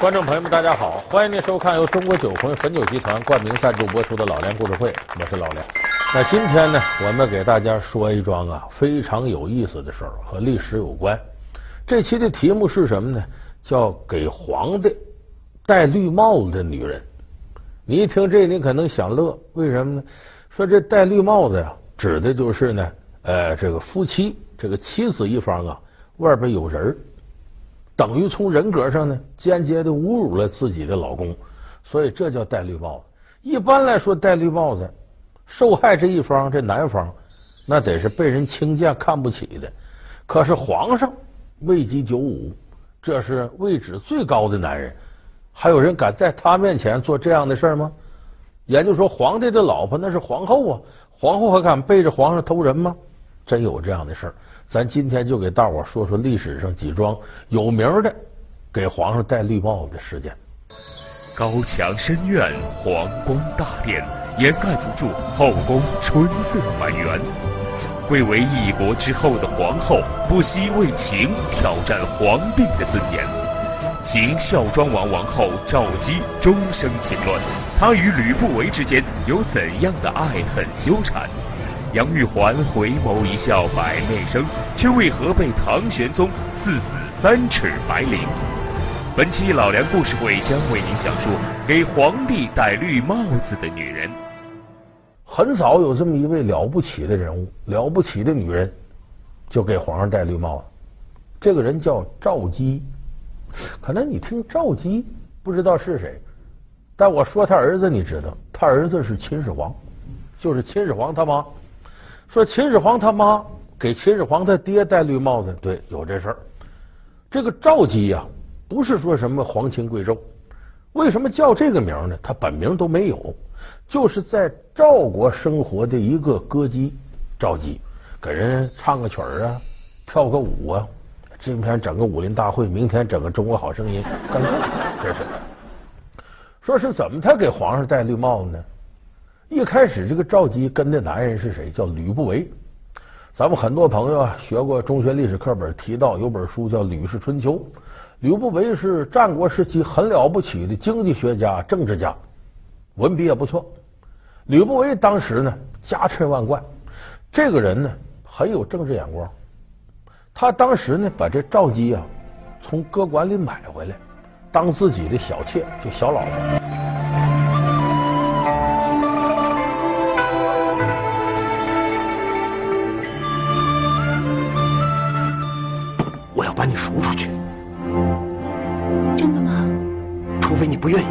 观众朋友们，大家好，欢迎您收看由中国酒魂汾酒集团冠名赞助播出的《老梁故事会》，我是老梁。那今天呢，我们给大家说一桩啊非常有意思的事儿，和历史有关。这期的题目是什么呢？叫给皇帝戴绿帽子的女人。你一听这，你可能想乐，为什么呢？说这戴绿帽子呀，指的就是呢，呃，这个夫妻，这个妻子一方啊，外边有人儿。等于从人格上呢，间接的侮辱了自己的老公，所以这叫戴绿帽子。一般来说，戴绿帽子，受害这一方这男方，那得是被人轻贱看不起的。可是皇上位极九五，这是位置最高的男人，还有人敢在他面前做这样的事儿吗？也就是说，皇帝的老婆那是皇后啊，皇后还敢背着皇上偷人吗？真有这样的事儿。咱今天就给大伙说说历史上几桩有名的给皇上戴绿帽子的事件。高墙深院，皇宫大殿，掩盖不住后宫春色满园。贵为一国之后的皇后，不惜为情挑战皇帝的尊严。秦孝庄王王后赵姬终生情乱，她与吕不韦之间有怎样的爱恨纠缠？杨玉环回眸一笑百媚生，却为何被唐玄宗赐死三尺白绫？本期老梁故事会将为您讲述给皇帝戴绿帽子的女人。很早有这么一位了不起的人物，了不起的女人，就给皇上戴绿帽子。这个人叫赵姬，可能你听赵姬不知道是谁，但我说他儿子你知道，他儿子是秦始皇，就是秦始皇他妈。说秦始皇他妈给秦始皇他爹戴绿帽子，对，有这事儿。这个赵姬呀，不是说什么皇亲贵胄，为什么叫这个名呢？他本名都没有，就是在赵国生活的一个歌姬赵姬，给人唱个曲儿啊，跳个舞啊，今天整个武林大会，明天整个中国好声音，干这，这是。说是怎么他给皇上戴绿帽子呢？一开始，这个赵姬跟的男人是谁？叫吕不韦。咱们很多朋友啊，学过中学历史课本，提到有本书叫《吕氏春秋》。吕不韦是战国时期很了不起的经济学家、政治家，文笔也不错。吕不韦当时呢，家财万贯，这个人呢很有政治眼光。他当时呢，把这赵姬啊从歌馆里买回来，当自己的小妾，就小老婆。不愿意。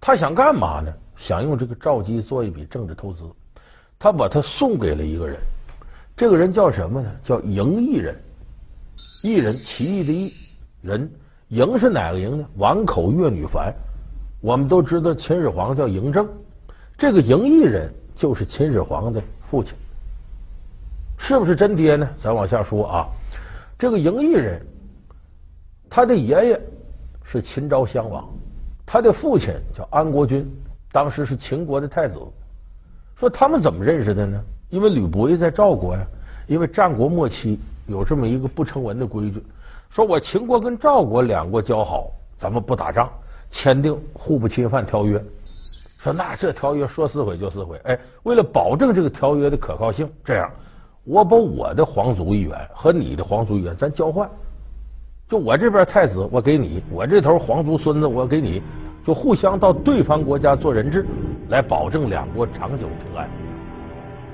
他想干嘛呢？想用这个赵姬做一笔政治投资，他把他送给了一个人，这个人叫什么呢？叫赢异人。异人，奇异的异人，赢是哪个赢呢？宛口越女凡。我们都知道秦始皇叫嬴政，这个赢异人就是秦始皇的父亲。是不是真爹呢？咱往下说啊，这个赢异人，他的爷爷是秦昭襄王，他的父亲叫安国君，当时是秦国的太子。说他们怎么认识的呢？因为吕不韦在赵国呀，因为战国末期有这么一个不成文的规矩，说我秦国跟赵国两国交好，咱们不打仗，签订互不侵犯条约。说那这条约说撕毁就撕毁，哎，为了保证这个条约的可靠性，这样。我把我的皇族一员和你的皇族一员，咱交换，我这边太子我给你，我这头皇族孙子我给你，就互相到对方国家做人质，来保证两国长久平安。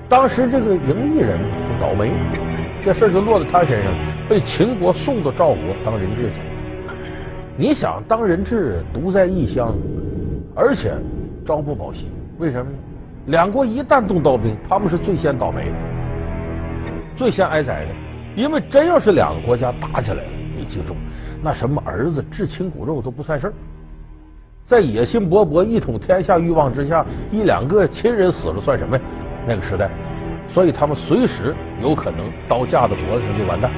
当时这个嬴异人就倒霉，这事就落到他身上，被秦国送到赵国当人质去。你想当人质独在异乡，而且朝不保夕，为什么呢？两国一旦动刀兵，他们是最先倒霉的。最先挨宰的，因为真要是两个国家打起来了，你记住，那什么儿子至亲骨肉都不算事儿，在野心勃勃、一统天下欲望之下，一两个亲人死了算什么呀？那个时代，所以他们随时有可能刀架到脖子上就完蛋。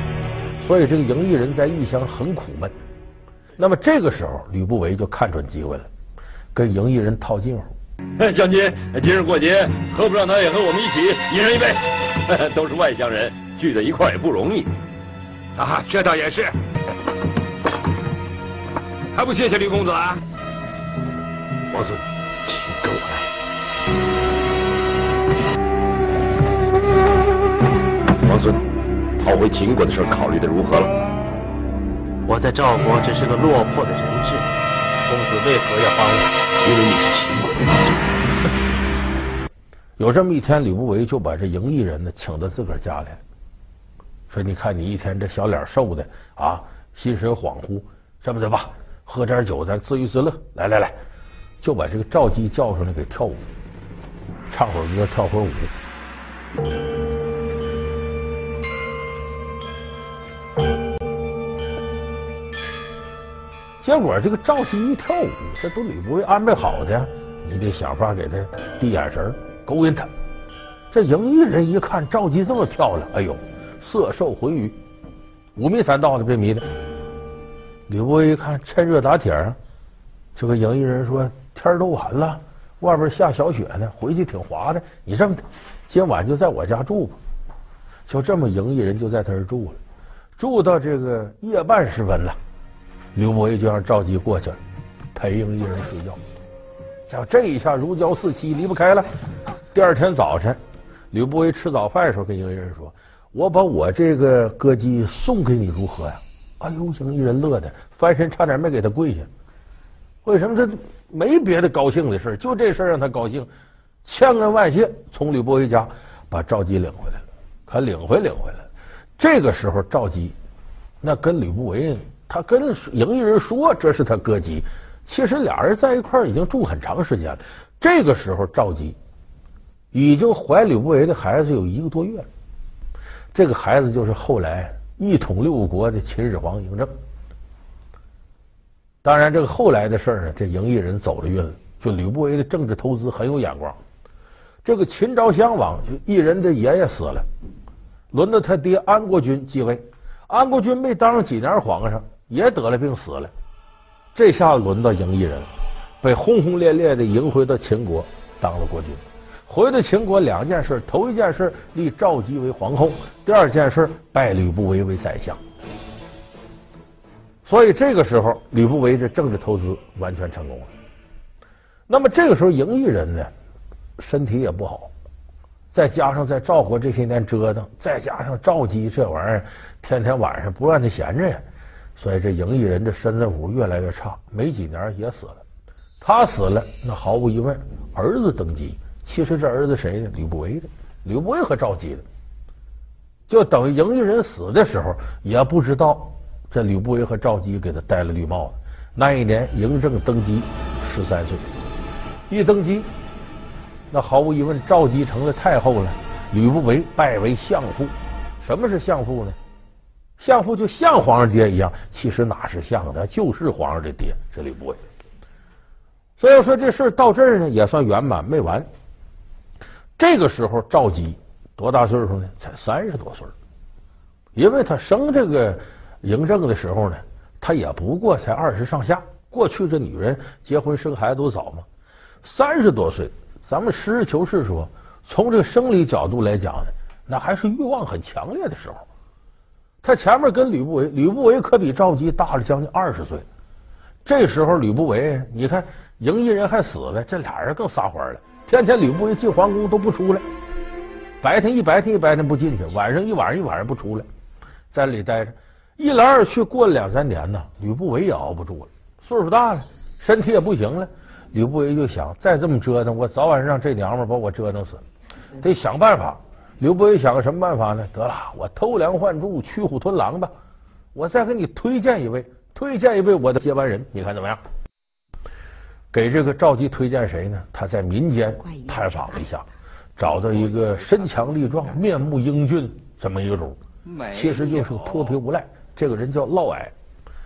所以这个嬴异人在异乡很苦闷。那么这个时候，吕不韦就看准机会了，跟嬴异人套近乎。哎，将军，今日过节，何不让他也和我们一起，一人一杯？都是外乡人，聚在一块也不容易。啊，这倒也是。还不谢谢吕公子啊？王孙，请跟我来。王孙，讨回秦国的事考虑的如何了？我在赵国只是个落魄的人质，公子为何要帮我？因为你是秦国的人质。有这么一天，吕不韦就把这赢异人呢请到自个儿家来了，说：“你看你一天这小脸瘦的啊，心神恍惚，这么的吧。”喝点酒，咱自娱自乐。来来来，就把这个赵姬叫出来给跳舞，唱会儿歌，跳会儿舞。结果这个赵姬一跳舞，这都吕不韦安排好的，你得想法给他递眼神，勾引他。这嬴异人一看赵姬这么漂亮，哎呦，色受魂鱼，五迷三道的被迷的。吕不韦一看趁热打铁啊，就跟嬴异人说：“天都晚了，外边下小雪呢，回去挺滑的。你这么的，今晚就在我家住吧。”就这么，嬴异人就在他这住了。住到这个夜半时分了，吕不韦就让赵姬过去了，陪嬴异人睡觉。叫这一下如胶似漆，离不开了。第二天早晨，吕不韦吃早饭的时候跟嬴异人说：“我把我这个歌姬送给你，如何呀？”哎呦，嬴异人乐的翻身，差点没给他跪下。为什么他没别的高兴的事，就这事让他高兴，千恩万谢，从吕不韦家把赵姬领回来了。可领回领回来，这个时候赵姬那跟吕不韦，他跟嬴异人说这是他歌姬，其实俩人在一块儿已经住很长时间了。这个时候赵姬已经怀吕不韦的孩子有一个多月了，这个孩子就是后来。一统六国的秦始皇嬴政，当然这个后来的事儿呢，这嬴异人走了运了。就吕不韦的政治投资很有眼光。这个秦昭襄王就异人的爷爷死了，轮到他爹安国君继位。安国君没当上几年皇上，也得了病死了。这下轮到嬴异人，被轰轰烈烈的迎回到秦国当了国君。回到秦国，两件事：头一件事立赵姬为皇后；第二件事拜吕不韦为宰相。所以这个时候，吕不韦这政治投资完全成功了。那么这个时候，赢异人呢，身体也不好，再加上在赵国这些年折腾，再加上赵姬这玩意儿天天晚上不让他闲着呀，所以这赢异人的身子骨越来越差，没几年也死了。他死了，那毫无疑问，儿子登基。其实这儿子谁呢？吕不韦的，吕不韦和赵姬的，就等于嬴异人死的时候，也不知道这吕不韦和赵姬给他戴了绿帽子。那一年嬴政登基十三岁，一登基，那毫无疑问，赵姬成了太后了，吕不韦拜为相父。什么是相父呢？相父就像皇上爹一样，其实哪是像的，就是皇上的爹，这吕不韦。所以说这事儿到这儿呢，也算圆满，没完。这个时候，赵姬多大岁数呢？才三十多岁。因为他生这个嬴政的时候呢，他也不过才二十上下。过去这女人结婚生孩子都早嘛，三十多岁，咱们实事求是说，从这个生理角度来讲呢，那还是欲望很强烈的时候。他前面跟吕不韦，吕不韦可比赵姬大了将近二十岁。这时候吕不韦，你看嬴异人还死了，这俩人更撒欢了。天天吕不韦进皇宫都不出来，白天一白天一白天不进去，晚上一晚上一晚上不出来，在里待着。一来二去过了两三年呢，吕不韦也熬不住了，岁数大了，身体也不行了。吕不韦就想，再这么折腾，我早晚让这娘们把我折腾死，得想办法。吕不韦想个什么办法呢？得了，我偷梁换柱，驱虎吞狼吧。我再给你推荐一位，推荐一位我的接班人，你看怎么样？给这个赵姬推荐谁呢？他在民间探访了一下，找到一个身强力壮、面目英俊这么一个主，其实就是个泼皮无赖。这个人叫嫪毐，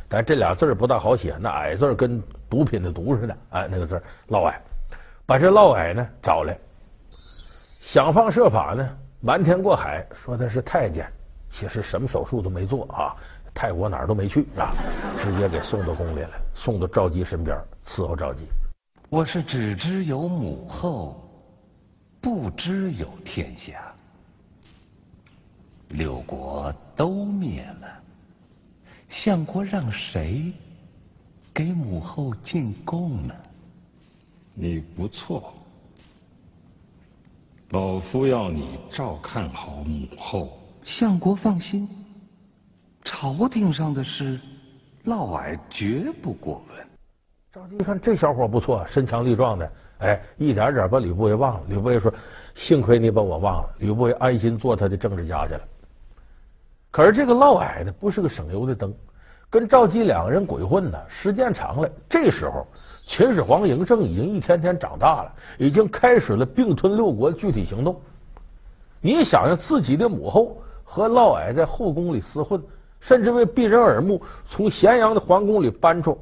但这俩字儿不大好写，那“矮”字跟毒品的“毒”似的，哎，那个字嫪毐。把这嫪毐呢找来，想方设法呢瞒天过海，说他是太监，其实什么手术都没做啊，泰国哪儿都没去啊，直接给送到宫里来，送到赵姬身边。伺候赵姬，我是只知有母后，不知有天下。六国都灭了，相国让谁给母后进贡呢？你不错，老夫要你照看好母后。相国放心，朝廷上的事，嫪毐绝不过问。赵姬一看这小伙不错，身强力壮的，哎，一点点把吕不韦忘了。吕不韦说：“幸亏你把我忘了。”吕不韦安心做他的政治家去了。可是这个嫪毐呢，不是个省油的灯，跟赵姬两个人鬼混呢，时间长了。这时候，秦始皇嬴政已经一天天长大了，已经开始了并吞六国的具体行动。你想想，自己的母后和嫪毐在后宫里厮混，甚至为避人耳目，从咸阳的皇宫里搬出。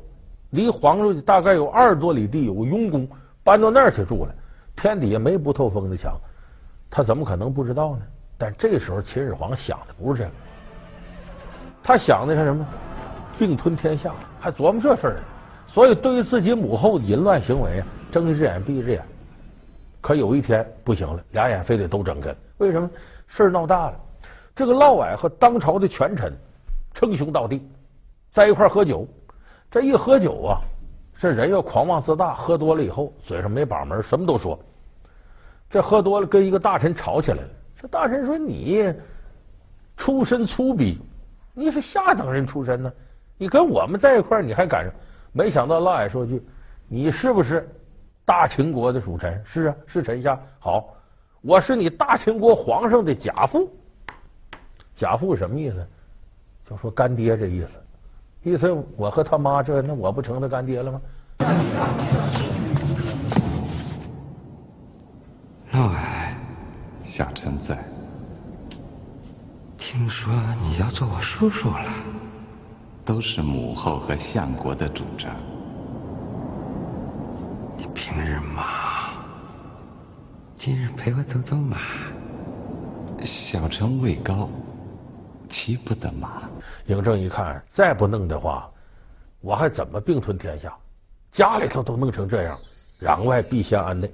离黄州大概有二十多里地，有个雍宫，搬到那儿去住了。天底下没不透风的墙，他怎么可能不知道呢？但这时候秦始皇想的不是这个，他想的是什么？并吞天下，还琢磨这事儿呢。所以对于自己母后的淫乱行为啊，睁一只眼闭一只眼。可有一天不行了，俩眼非得都睁开了。为什么？事儿闹大了。这个嫪毐和当朝的权臣称兄道弟，在一块喝酒。这一喝酒啊，这人要狂妄自大，喝多了以后嘴上没把门，什么都说。这喝多了跟一个大臣吵起来了。这大臣说：“你出身粗鄙，你是下等人出身呢，你跟我们在一块，你还敢？”没想到嫪毐说句：“你是不是大秦国的属臣？”“是啊，是臣下。”“好，我是你大秦国皇上的假父。”“假父什么意思？就说干爹这意思。”意思我和他妈这，那我不成他干爹了吗？嫪毐，小臣在。听说你要做我叔叔了，都是母后和相国的主张。你平日忙，今日陪我走走马。小臣位高。骑不得马。嬴政一看，再不弄的话，我还怎么并吞天下？家里头都弄成这样，攘外必先安内。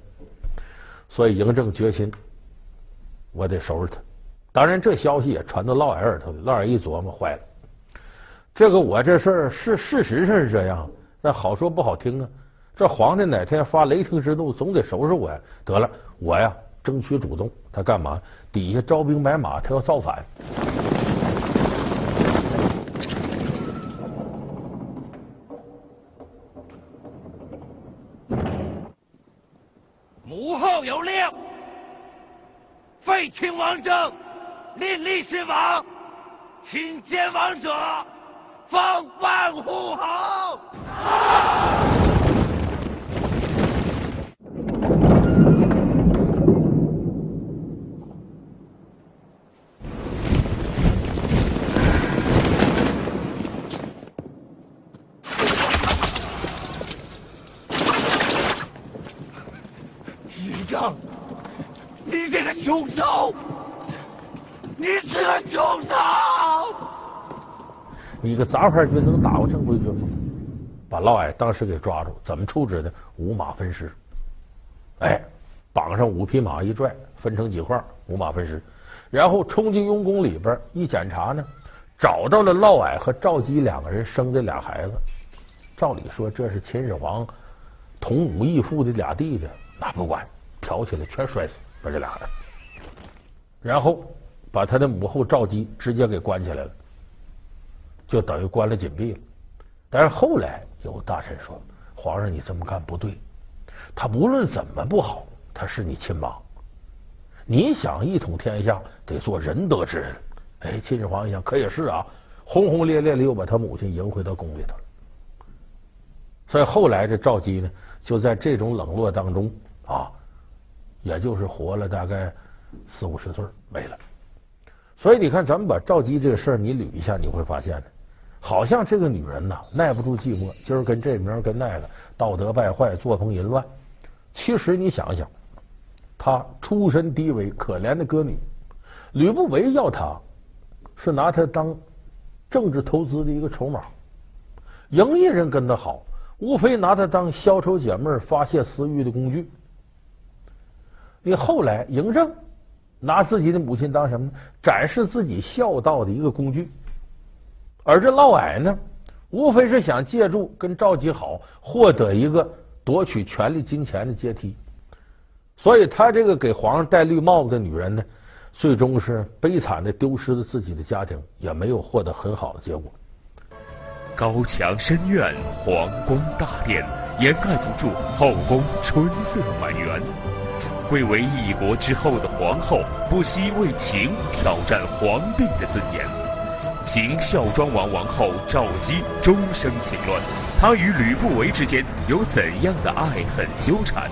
所以嬴政决心，我得收拾他。当然，这消息也传到嫪毐耳朵里。嫪毐一琢磨，坏了，这个我这事儿是事实上是这样，但好说不好听啊。这皇帝哪天发雷霆之怒，总得收拾我呀。得了，我呀争取主动。他干嘛？底下招兵买马，他要造反。母后有令，废秦王政，另立新王，请见王者，封万户侯。凶手！你是个凶手！你个杂牌军能打过正规军吗？把嫪毐当时给抓住，怎么处置的？五马分尸。哎，绑上五匹马一拽，分成几块，五马分尸。然后冲进雍宫里边一检查呢，找到了嫪毐和赵姬两个人生的俩孩子。照理说这是秦始皇同母异父的俩弟弟，那不管，挑起来全摔死，把这俩孩子。然后把他的母后赵姬直接给关起来了，就等于关了禁闭了。但是后来有大臣说：“皇上，你这么干不对。他无论怎么不好，他是你亲妈。你想一统天下，得做仁德之人。”哎，秦始皇一想，可也是啊，轰轰烈烈的又把他母亲迎回到宫里头了。所以后来这赵姬呢，就在这种冷落当中啊，也就是活了大概。四五十岁没了，所以你看，咱们把赵姬这个事儿你捋一下，你会发现呢，好像这个女人呐，耐不住寂寞，今儿跟这，明儿跟那个，道德败坏，作风淫乱。其实你想想，她出身低微，可怜的歌女，吕不韦要她，是拿她当政治投资的一个筹码。嬴异人跟她好，无非拿她当消愁解闷、发泄私欲的工具。你后来嬴政。拿自己的母亲当什么？展示自己孝道的一个工具。而这嫪毐呢，无非是想借助跟赵姬好，获得一个夺取权力、金钱的阶梯。所以，他这个给皇上戴绿帽子的女人呢，最终是悲惨的丢失了自己的家庭，也没有获得很好的结果。高墙深院，皇宫大殿，掩盖不住后宫春色满园。贵为一国之后的皇后，不惜为情挑战皇帝的尊严。秦孝庄王王后赵姬终生情乱，她与吕不韦之间有怎样的爱恨纠缠？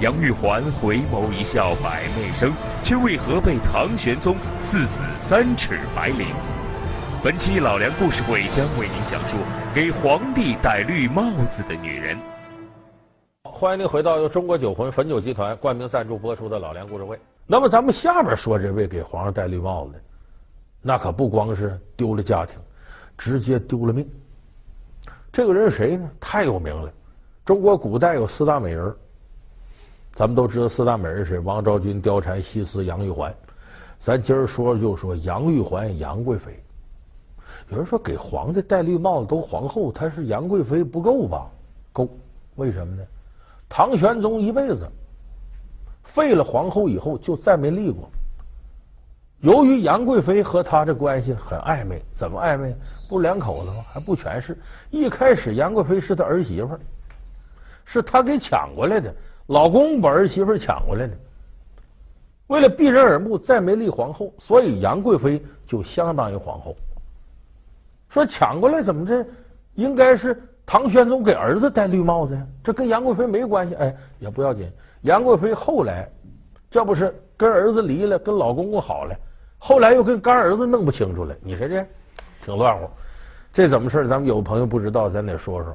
杨玉环回眸一笑百媚生，却为何被唐玄宗赐死三尺白绫？本期老梁故事会将为您讲述给皇帝戴绿帽子的女人。欢迎您回到由中国酒魂汾酒集团冠名赞助播出的老梁故事会。那么咱们下边说这位给皇上戴绿帽子的，那可不光是丢了家庭，直接丢了命。这个人是谁呢？太有名了。中国古代有四大美人，咱们都知道四大美人是谁？王昭君、貂蝉、西施、杨玉环。咱今儿说就说杨玉环，杨贵妃。有人说给皇帝戴绿帽子都皇后，她是杨贵妃不够吧？够，为什么呢？唐玄宗一辈子废了皇后以后就再没立过。由于杨贵妃和他这关系很暧昧，怎么暧昧？不两口子吗？还不全是。一开始杨贵妃是他儿媳妇，是他给抢过来的，老公把儿媳妇抢过来的。为了避人耳目，再没立皇后，所以杨贵妃就相当于皇后。说抢过来怎么着？应该是唐玄宗给儿子戴绿帽子呀，这跟杨贵妃没关系。哎，也不要紧。杨贵妃后来，这不是跟儿子离了，跟老公公好了，后来又跟干儿子弄不清楚了。你说这挺乱乎，这怎么事？咱们有朋友不知道，咱得说说。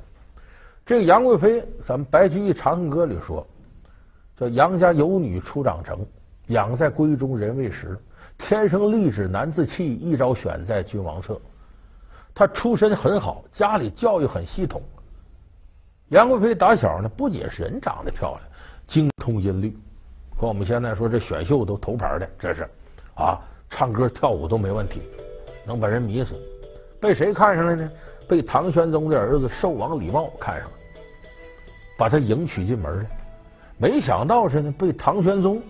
这个杨贵妃，咱们白居易《长恨歌》里说，叫杨家有女初长成，养在闺中人未识，天生丽质难自弃，一朝选在君王侧。他出身很好，家里教育很系统。杨贵妃打小呢，不仅是人长得漂亮，精通音律，跟我们现在说这选秀都头牌的，这是啊，唱歌跳舞都没问题，能把人迷死。被谁看上了呢？被唐玄宗的儿子寿王李瑁看上了，把他迎娶进门了。没想到是呢，被唐玄宗，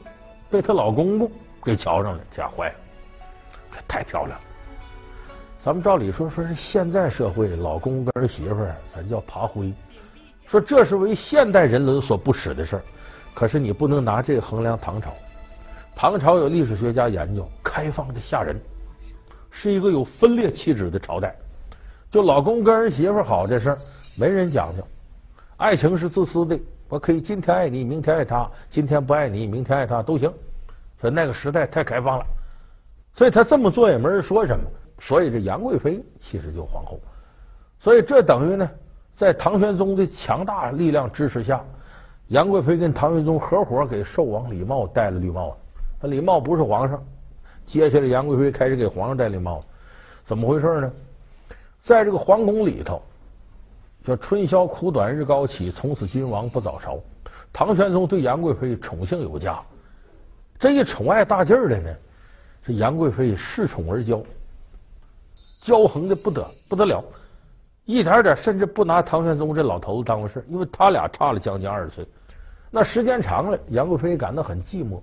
被她老公公给瞧上了，吓坏了，这太漂亮了。咱们照理说，说是现在社会，老公跟儿媳妇儿，咱叫爬灰，说这是为现代人伦所不齿的事儿。可是你不能拿这个衡量唐朝。唐朝有历史学家研究，开放的吓人，是一个有分裂气质的朝代。就老公跟儿媳妇好这事儿，没人讲究。爱情是自私的，我可以今天爱你，明天爱他；今天不爱你，明天爱他都行。所以那个时代太开放了，所以他这么做也没人说什么。所以这杨贵妃其实就皇后，所以这等于呢，在唐玄宗的强大力量支持下，杨贵妃跟唐玄宗合伙给寿王李瑁戴了绿帽子。那李瑁不是皇上，接下来杨贵妃开始给皇上戴绿帽子，怎么回事呢？在这个皇宫里头，叫春宵苦短日高起，从此君王不早朝。唐玄宗对杨贵妃宠幸有加，这一宠爱大劲儿的呢，这杨贵妃恃宠而骄。骄横的不得不得了，一点点甚至不拿唐玄宗这老头子当回事，因为他俩差了将近二十岁。那时间长了，杨贵妃感到很寂寞，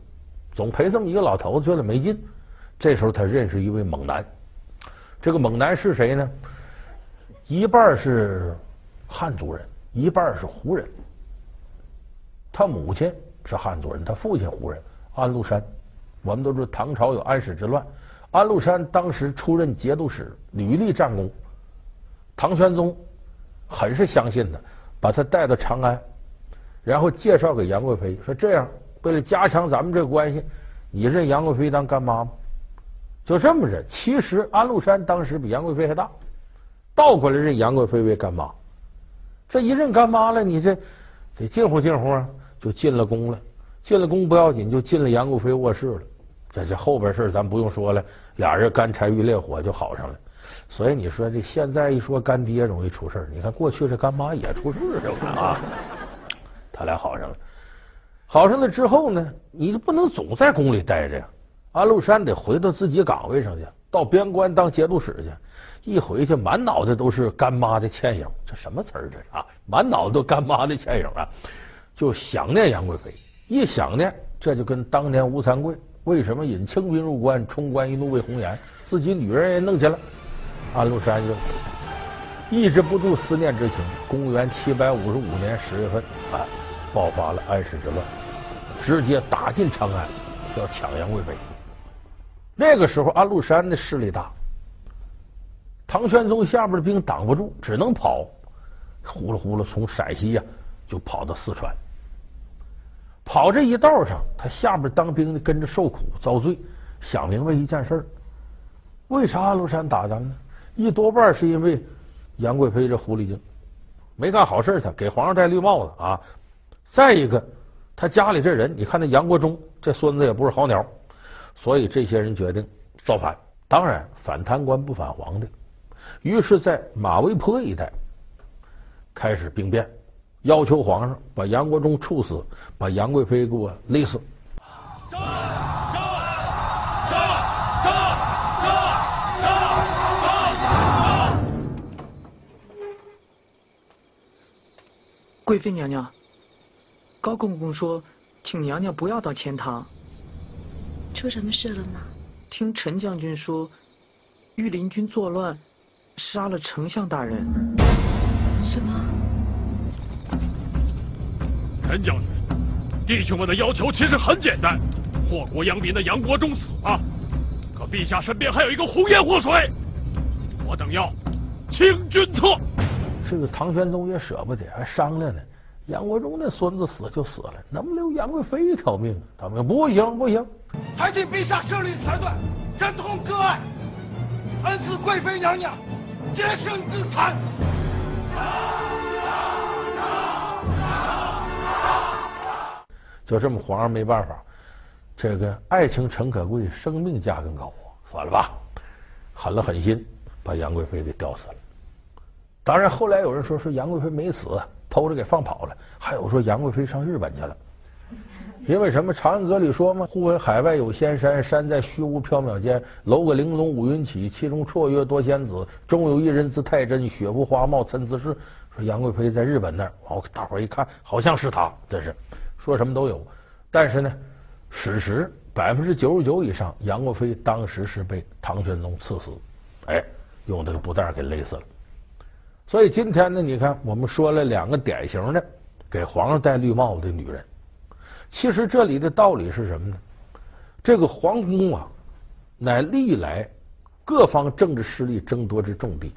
总陪这么一个老头子，觉得没劲。这时候，他认识一位猛男。这个猛男是谁呢？一半是汉族人，一半是胡人。他母亲是汉族人，他父亲胡人。安禄山，我们都知道唐朝有安史之乱。安禄山当时出任节度使，屡立战功。唐玄宗很是相信他，把他带到长安，然后介绍给杨贵妃，说：“这样为了加强咱们这关系，你认杨贵妃当干妈吗？”就这么着。其实安禄山当时比杨贵妃还大，倒过来认杨贵妃为干妈。这一认干妈了，你这得近乎近乎啊，就进了宫了。进了宫不要紧，就进了杨贵妃卧室了。这这后边事咱不用说了，俩人干柴遇烈火就好上了。所以你说这现在一说干爹容易出事，你看过去这干妈也出事了啊。他俩好上了，好上了之后呢，你就不能总在宫里待着呀。安禄山得回到自己岗位上去，到边关当节度使去，一回去满脑袋都是干妈的倩影，这什么词儿？这是啊，满脑子都干妈的倩影啊，就想念杨贵妃。一想念，这就跟当年吴三桂为什么引清兵入关，冲冠一怒为红颜，自己女人也弄去了。安禄山就抑制不住思念之情。公元七百五十五年十月份，啊，爆发了安史之乱，直接打进长安，要抢杨贵妃。那个时候，安禄山的势力大，唐玄宗下边的兵挡不住，只能跑，呼噜呼噜从陕西呀、就跑到四川。跑这一道上，他下边当兵的跟着受苦遭罪，想明白一件事儿：为啥安禄山打咱呢？一多半是因为杨贵妃这狐狸精没干好事他给皇上戴绿帽子啊。再一个，他家里这人，你看那杨国忠这孙子也不是好鸟。所以这些人决定造反，当然反贪官不反皇的，于是，在马嵬坡一带开始兵变，要求皇上把杨国忠处死，把杨贵妃给我勒死。杀！杀！杀！杀！杀！杀！贵妃娘娘，高公公说，请娘娘不要到钱塘。出什么事了吗？听陈将军说，御林军作乱，杀了丞相大人。什么？陈将军，弟兄们的要求其实很简单，祸国殃民的杨国忠死了，可陛下身边还有一个红颜祸水，我等要清君侧。这个唐玄宗也舍不得，还商量呢。杨国忠那孙子死就死了，能留杨贵妃一条命？他们不行不行。还请陛下设立裁断，忍痛割爱，恩赐贵妃娘娘洁身自残。就这么，皇上没办法，这个爱情诚可贵，生命价更高，算了吧，狠了狠心把杨贵妃给吊死了。当然，后来有人说说杨贵妃没死。偷着给放跑了，还有说杨贵妃上日本去了，因为什么？《长安阁》里说嘛：“忽闻海外有仙山，山在虚无缥缈间，楼阁玲珑五云起，其中绰约多仙子，中有一人字太真，雪肤花貌参差是。”说杨贵妃在日本那儿，哦，大伙儿一看，好像是他，这是说什么都有。但是呢，史实百分之九十九以上，杨贵妃当时是被唐玄宗赐死，哎，用这个布袋给勒死了。所以今天呢，你看我们说了两个典型的给皇上戴绿帽子的女人，其实这里的道理是什么呢？这个皇宫啊，乃历来各方政治势力争夺之重地，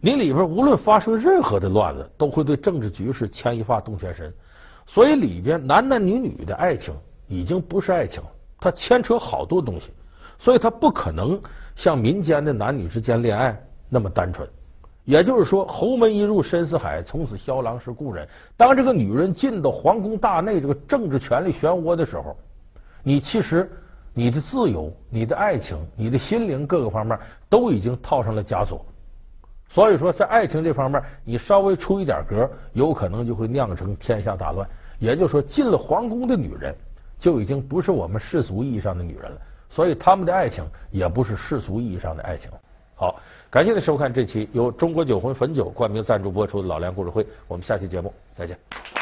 你里边无论发生任何的乱子，都会对政治局势牵一发动全身。所以里边男男女女的爱情已经不是爱情，它牵扯好多东西，所以它不可能像民间的男女之间恋爱那么单纯。也就是说，侯门一入深似海，从此萧郎是故人。当这个女人进到皇宫大内这个政治权力漩涡的时候，你其实你的自由、你的爱情、你的心灵各个方面都已经套上了枷锁。所以说，在爱情这方面，你稍微出一点格，有可能就会酿成天下大乱。也就是说，进了皇宫的女人就已经不是我们世俗意义上的女人了，所以他们的爱情也不是世俗意义上的爱情。好，感谢您收看这期由中国酒魂汾酒冠名赞助播出的《老梁故事会》，我们下期节目再见。